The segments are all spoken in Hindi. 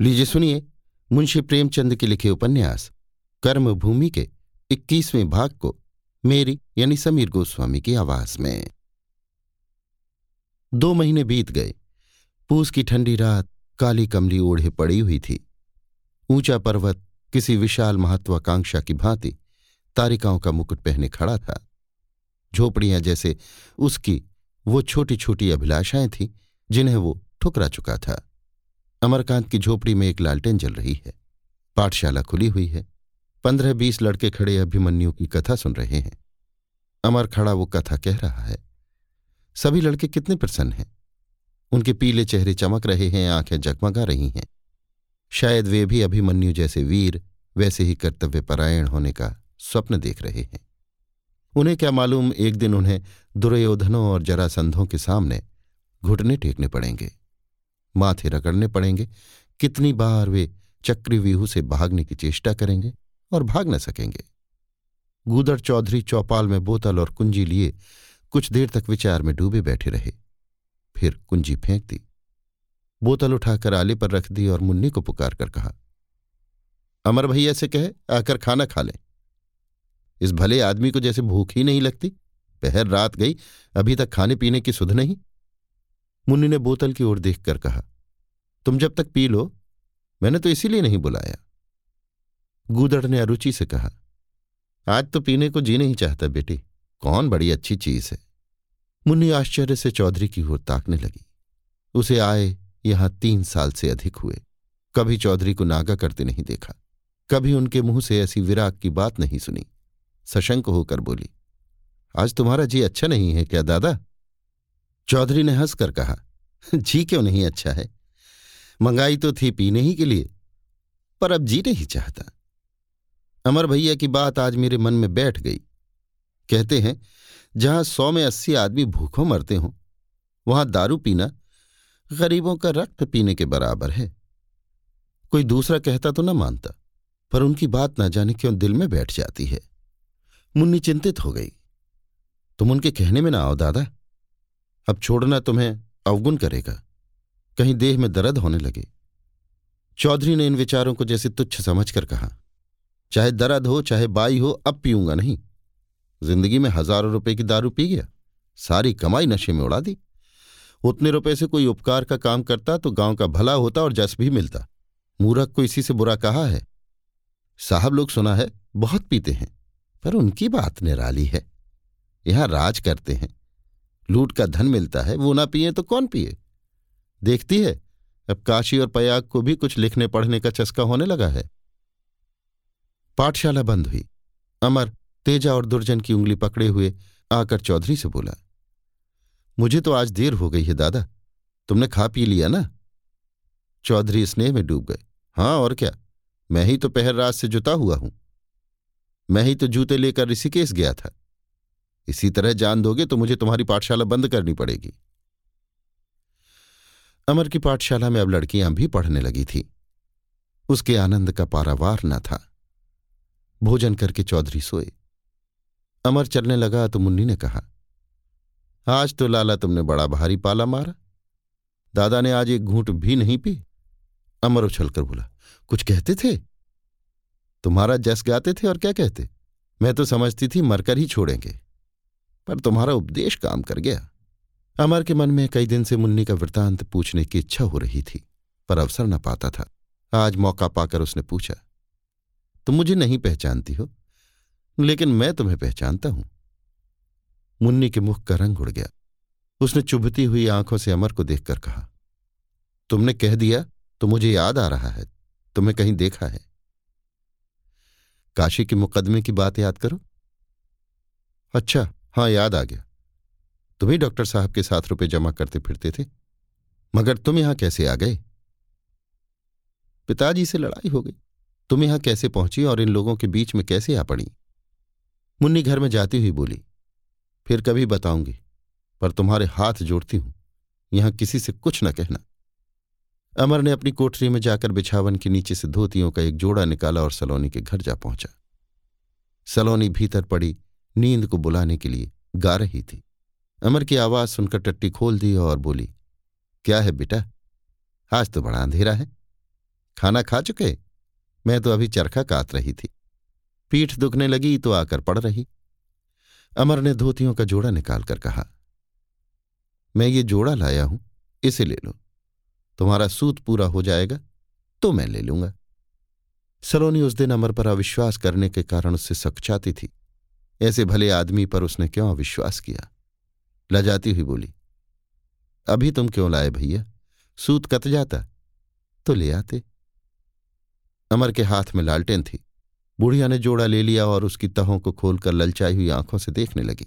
लीजिए सुनिए मुंशी प्रेमचंद के लिखे उपन्यास, कर्मभूमि के इक्कीसवें भाग को मेरी यानी समीर गोस्वामी की आवाज़ में। दो महीने बीत गए। पूस की ठंडी रात काली कमली ओढ़े पड़ी हुई थी। ऊँचा पर्वत किसी विशाल महत्वाकांक्षा की भांति तारिकाओं का मुकुट पहने खड़ा था। झोपड़ियाँ जैसे उसकी वो छोटी छोटी अभिलाषाएँ थीं जिन्हें वो ठुकरा चुका था। अमरकांत की झोपड़ी में एक लालटेन जल रही है। पाठशाला खुली हुई है। पंद्रह बीस लड़के खड़े अभिमन्यु की कथा सुन रहे हैं। अमर खड़ा वो कथा कह रहा है। सभी लड़के कितने प्रसन्न हैं। उनके पीले चेहरे चमक रहे हैं, आँखें जगमगा रही हैं। शायद वे भी अभिमन्यु जैसे वीर, वैसे ही कर्तव्य परायण होने का स्वप्न देख रहे हैं। उन्हें क्या मालूम एक दिन उन्हें दुर्योधनों और जरासंधों के सामने घुटने टेकने पड़ेंगे। माथे रगड़ने पड़ेंगे। कितनी बार वे चक्रव्यूह से भागने की चेष्टा करेंगे और भाग न सकेंगे। गूदड़ चौधरी चौपाल में बोतल और कुंजी लिए कुछ देर तक विचार में डूबे बैठे रहे। फिर कुंजी फेंक दी बोतल उठाकर आले पर रख दी और मुन्नी को पुकार कर कहा, अमर भैया से कहे, आकर खाना खा लें। इस भले आदमी को जैसे भूख ही नहीं लगती। पहर रात गई, अभी तक खाने पीने की सुध नहीं। मुन्नी ने बोतल की ओर देखकर कहा, तुम जब तक पी लो, मैंने तो इसीलिए नहीं बुलाया। गूदड़ ने अरुचि से कहा, आज तो पीने को जी नहीं चाहता बेटी, कौन बड़ी अच्छी चीज़ है? मुन्नी आश्चर्य से चौधरी की ओर ताकने लगी। उसे आए यहाँ तीन साल से अधिक हुए। कभी चौधरी को नागा करते नहीं देखा, कभी उनके मुँह से ऐसी विराग की बात नहीं सुनी। सशंक होकर बोली, आज तुम्हारा जी अच्छा नहीं है क्या, दादा? चौधरी ने हंसकर कहा, जी क्यों नहीं अच्छा है। मंगाई तो थी पीने ही के लिए, पर अब जी नहीं चाहता। अमर भैया की बात आज मेरे मन में बैठ गई। कहते हैं, जहाँ सौ में अस्सी आदमी भूखों मरते हों, वहाँ दारू पीना गरीबों का रक्त पीने के बराबर है। कोई दूसरा कहता तो न मानता, पर उनकी बात न जाने क्यों दिल में बैठ जाती है। मुन्नी चिंतित हो गई, तुम उनके कहने में ना आओ, दादा। अब छोड़ना तुम्हें अवगुण करेगा। कहीं देह में दर्द होने लगे। चौधरी ने इन विचारों को जैसे तुच्छ समझकर कहा, चाहे दर्द हो, चाहे बाई हो, अब पीऊँगा नहीं। ज़िंदगी में हज़ारों रुपए की दारू पी गया, सारी कमाई नशे में उड़ा दी। उतने रुपए से कोई उपकार का काम करता तो गाँव का भला होता और जस भी मिलता। मूरख को इसी से बुरा कहा है। साहब लोग सुना है, बहुत पीते हैं, पर उनकी बात निराली है। यहाँ राज करते हैं। लूट का धन मिलता है, वो ना पिए तो कौन पिए? देखती है, अब काशी और पयाग को भी कुछ लिखने पढ़ने का चस्का होने लगा है। पाठशाला बंद हुई। अमर, तेजा और दुर्जन की उंगली पकड़े हुए आकर चौधरी से बोला, मुझे तो आज देर हो गई है, दादा। तुमने खा पी लिया ना? चौधरी स्नेह में डूब गए हाँ और क्या? मैं ही तो पहर रात से जुता हुआ हूँ। मैं ही तो जूते लेकर ऋषिकेश गया था। इसी तरह जान दोगे तो मुझे तुम्हारी पाठशाला बंद करनी पड़ेगी। अमर की पाठशाला में अब लड़कियाँ भी पढ़ने लगी थी। उसके आनंद का पारावार न था। भोजन करके चौधरी सोए। अमर चलने लगा तो मुन्नी ने कहा, आज तो लाला तुमने बड़ा भारी पाला मारा। दादा ने आज एक घूंट भी नहीं पी। अमर उछलकर बोला, कुछ कहते थे? तुम्हारा जस गाते थे और क्या कहते? मैं तो समझती थी मरकर ही छोड़ेंगे। पर तुम्हारा उपदेश काम कर गया। अमर के मन में कई दिन से मुन्नी का वृतांत पूछने की इच्छा हो रही थी, पर अवसर न पाता था। आज मौका पाकर उसने पूछा, तुम मुझे नहीं पहचानती हो, लेकिन मैं तुम्हें पहचानता हूँ। मुन्नी के मुख का रंग उड़ गया। उसने चुभती हुई आँखों से अमर को देखकर कहा, तुमने कह दिया तो मुझे याद आ रहा है, तुम्हें कहीं देखा है। काशी के मुकदमे की बात याद करो। अच्छा हाँ याद आ गया। तुम ही डॉक्टर साहब के साथ रुपए जमा करते फिरते थे, मगर तुम यहाँ कैसे आ गए? पिताजी से लड़ाई हो गई। तुम यहाँ कैसे पहुँची और इन लोगों के बीच में कैसे आ पड़ी? मुन्नी घर में जाती हुई बोली, फिर कभी बताऊँगी, पर तुम्हारे हाथ जोड़ती हूँ। यहाँ किसी से कुछ न कहना। अमर ने अपनी कोठरी में जाकर बिछावन के नीचे से धोतियों का एक जोड़ा निकाला और सलोनी के घर जा पहुँचा। सलोनी भीतर पड़ी नींद को बुलाने के लिए गा रही थी। अमर की आवाज़ सुनकर टट्टी खोल दी और बोली, क्या है बेटा? आज तो बड़ा अंधेरा है। खाना खा चुके? मैं तो अभी चरखा काट रही थी। पीठ दुखने लगी तो आकर पड़ रही। अमर ने धोतियों का जोड़ा निकालकर कहा, मैं ये जोड़ा लाया हूँ, इसे ले लो। तुम्हारा सूत पूरा हो जाएगा तो मैं ले लूँगा। सलोनी उस दिन अमर पर अविश्वास करने के कारण उससे सकचाती थी। ऐसे भले आदमी पर उसने क्यों अविश्वास किया? लजाती हुई बोली, अभी तुम क्यों लाए भैया? सूत कत जाता? तो ले आते। अमर के हाथ में लालटेन थी। बुढ़िया ने जोड़ा ले लिया और उसकी तहों को खोलकर ललचाई हुई आँखों से देखने लगी।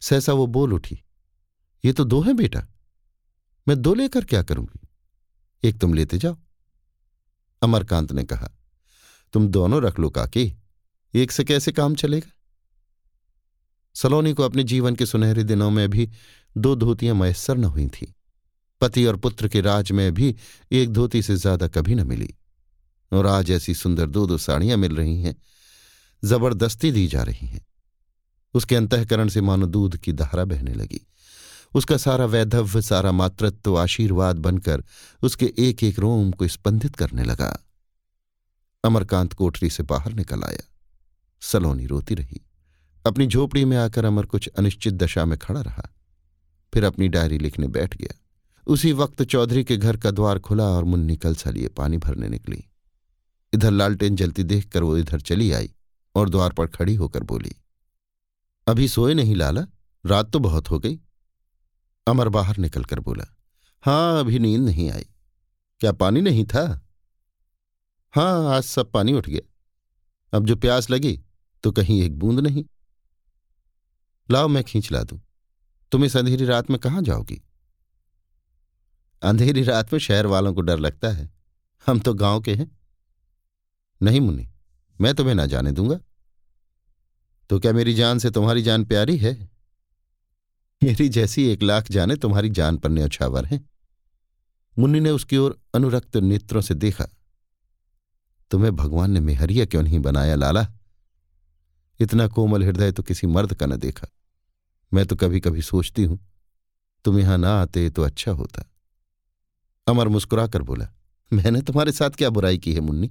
सहसा वो बोल उठी, ये तो दो हैं बेटा। मैं दो लेकर क्या करूँगी? एक तुम लेते जाओ। अमरकांत ने कहा, तुम दोनों रख लो काकी। एक से कैसे काम चलेगा? सलोनी को अपने जीवन के सुनहरे दिनों में भी दो धोतियाँ मयसर न हुई थीं। पति और पुत्र के राज में भी एक धोती से ज़्यादा कभी न मिली। और आज ऐसी सुंदर दो दो साड़ियाँ मिल रही हैं, ज़बरदस्ती दी जा रही हैं। उसके अंतकरण से मानो दूध की धारा बहने लगी। उसका सारा वैधव्य सारा मातृत्व, आशीर्वाद बनकर उसके एक एक रोम को स्पंदित करने लगा। अमरकांत कोठरी से बाहर निकल आया। सलोनी रोती रही। अपनी झोपड़ी में आकर अमर कुछ अनिश्चित दशा में खड़ा रहा। फिर अपनी डायरी लिखने बैठ गया। उसी वक्त चौधरी के घर का द्वार खुला और मुन्नी कलसा लिए पानी भरने निकली। इधर लालटेन जलती देखकर वो इधर चली आई और द्वार पर खड़ी होकर बोली, अभी सोए नहीं लाला? रात तो बहुत हो गई। अमर बाहर निकलकर बोला हाँ अभी नींद नहीं आई। क्या पानी नहीं था? हाँ आज सब पानी उठ गया। अब जो प्यास लगी तो कहीं एक बूंद नहीं। लाओ मैं खींच ला दूँ। तुम इस अंधेरी रात में कहाँ जाओगी? अंधेरी रात में शहर वालों को डर लगता है। हम तो गाँव के हैं। नहीं मुन्नी, मैं तुम्हें ना जाने दूँगा। तो क्या मेरी जान से तुम्हारी जान प्यारी है? मेरी जैसी एक लाख जाने तुम्हारी जान पर न्यौछावर है। मुन्नी ने उसकी ओर अनुरक्त नेत्रों से देखा। तुम्हें भगवान ने मेहरिया क्यों नहीं बनाया, लाला? इतना कोमल हृदय तो किसी मर्द का न देखा। मैं तो कभी कभी सोचती हूँ, तुम यहाँ ना आते तो अच्छा होता। अमर मुस्कुरा कर बोला, मैंने तुम्हारे साथ क्या बुराई की है, मुन्नी?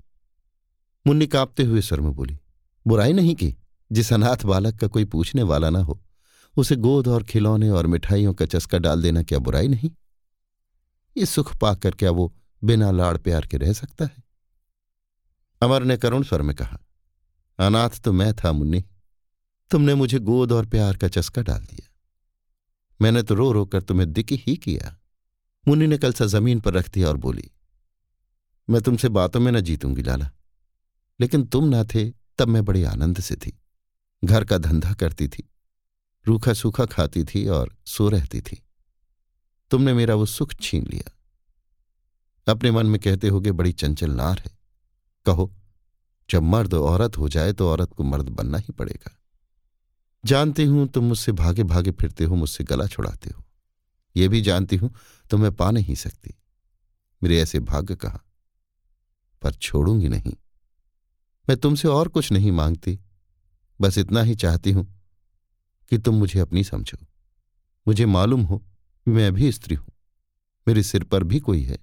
मुन्नी कांपते हुए स्वर में बोली, बुराई नहीं की, जिस अनाथ बालक का कोई पूछने वाला ना हो, उसे गोद और खिलौने और मिठाइयों का चस्का डाल देना क्या बुराई नहीं? ये सुख पाकर क्या वो बिना लाड़ प्यार के रह सकता है? अमर ने करुण स्वर में कहा, अनाथ तो मैं था, मुन्नी। तुमने मुझे गोद और प्यार का चस्का डाल दिया। मैंने तो रो रो कर तुम्हें दिक ही किया। मुन्नी ने कल सा ज़मीन पर रख दिया और बोली, मैं तुमसे बातों में न जीतूँगी, लाला। लेकिन तुम ना थे, तब मैं बड़े आनंद से थी। घर का धंधा करती थी, रूखा सूखा खाती थी और सो रहती थी। तुमने मेरा वो सुख छीन लिया। अपने मन में कहते होगे, बड़ी चंचल नार है। कहो, जब मर्द औरत हो जाए तो औरत को मर्द बनना ही पड़ेगा। जानती हूँ, तुम मुझसे भागे भागे फिरते हो, मुझसे गला छुड़ाते हो। ये भी जानती हूँ तुम्हें पा नहीं सकती। मेरे ऐसे भाग्य कहा? पर छोड़ूँगी नहीं। मैं तुमसे और कुछ नहीं मांगती। बस इतना ही चाहती हूँ कि तुम मुझे अपनी समझो। मुझे मालूम हो कि मैं भी स्त्री हूँ। मेरे सिर पर भी कोई है।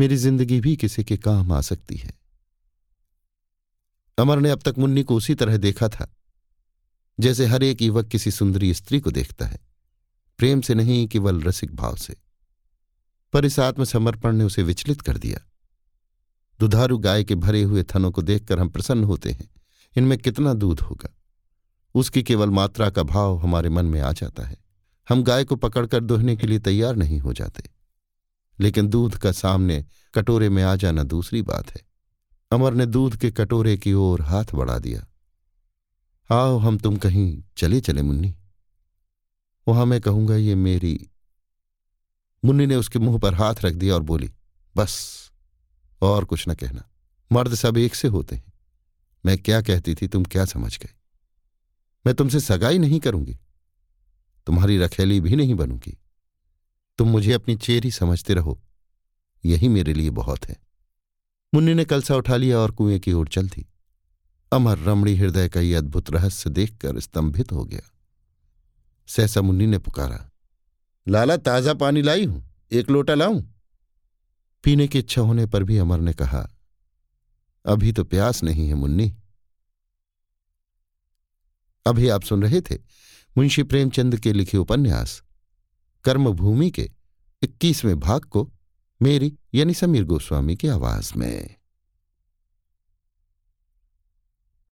मेरी ज़िंदगी भी किसी के काम आ सकती है। अमर ने अब तक मुन्नी को उसी तरह देखा था। जैसे हर एक युवक किसी सुंदरी स्त्री को देखता है, प्रेम से नहीं केवल रसिक भाव से। पर इस आत्मसमर्पण ने उसे विचलित कर दिया। दुधारू गाय के भरे हुए थनों को देखकर हम प्रसन्न होते हैं, इनमें कितना दूध होगा? उसकी केवल मात्रा का भाव हमारे मन में आ जाता है। हम गाय को पकड़कर दोहने के लिए तैयार नहीं हो जाते। लेकिन दूध का सामने कटोरे में आ जाना दूसरी बात है। अमर ने दूध के कटोरे की ओर हाथ बढ़ा दिया। आओ हम तुम कहीं चले चले मुन्नी। वहाँ मैं कहूँगा, ये मेरी मुन्नी ने उसके मुँह पर हाथ रख दिया और बोली, बस, और कुछ न कहना। मर्द सब एक से होते हैं। मैं क्या कहती थी, तुम क्या समझ गए? मैं तुमसे सगाई नहीं करूँगी। तुम्हारी रखेली भी नहीं बनूँगी। तुम मुझे अपनी चेरी समझते रहो। यही मेरे लिए बहुत है। मुन्नी ने कलसा उठा लिया और कुएँ की ओर चल दी। अमर रमणी हृदय का यह अद्भुत रहस्य देखकर स्तंभित हो गया। सहसा मुन्नी ने पुकारा, लाला, ताज़ा पानी लाई हूँ, एक लोटा लाऊं? पीने की इच्छा होने पर भी अमर ने कहा, अभी तो प्यास नहीं है मुन्नी। अभी आप सुन रहे थे मुंशी प्रेमचंद के लिखे उपन्यास, कर्मभूमि के इक्कीसवें भाग को मेरी यानी समीर गोस्वामी की आवाज़ में।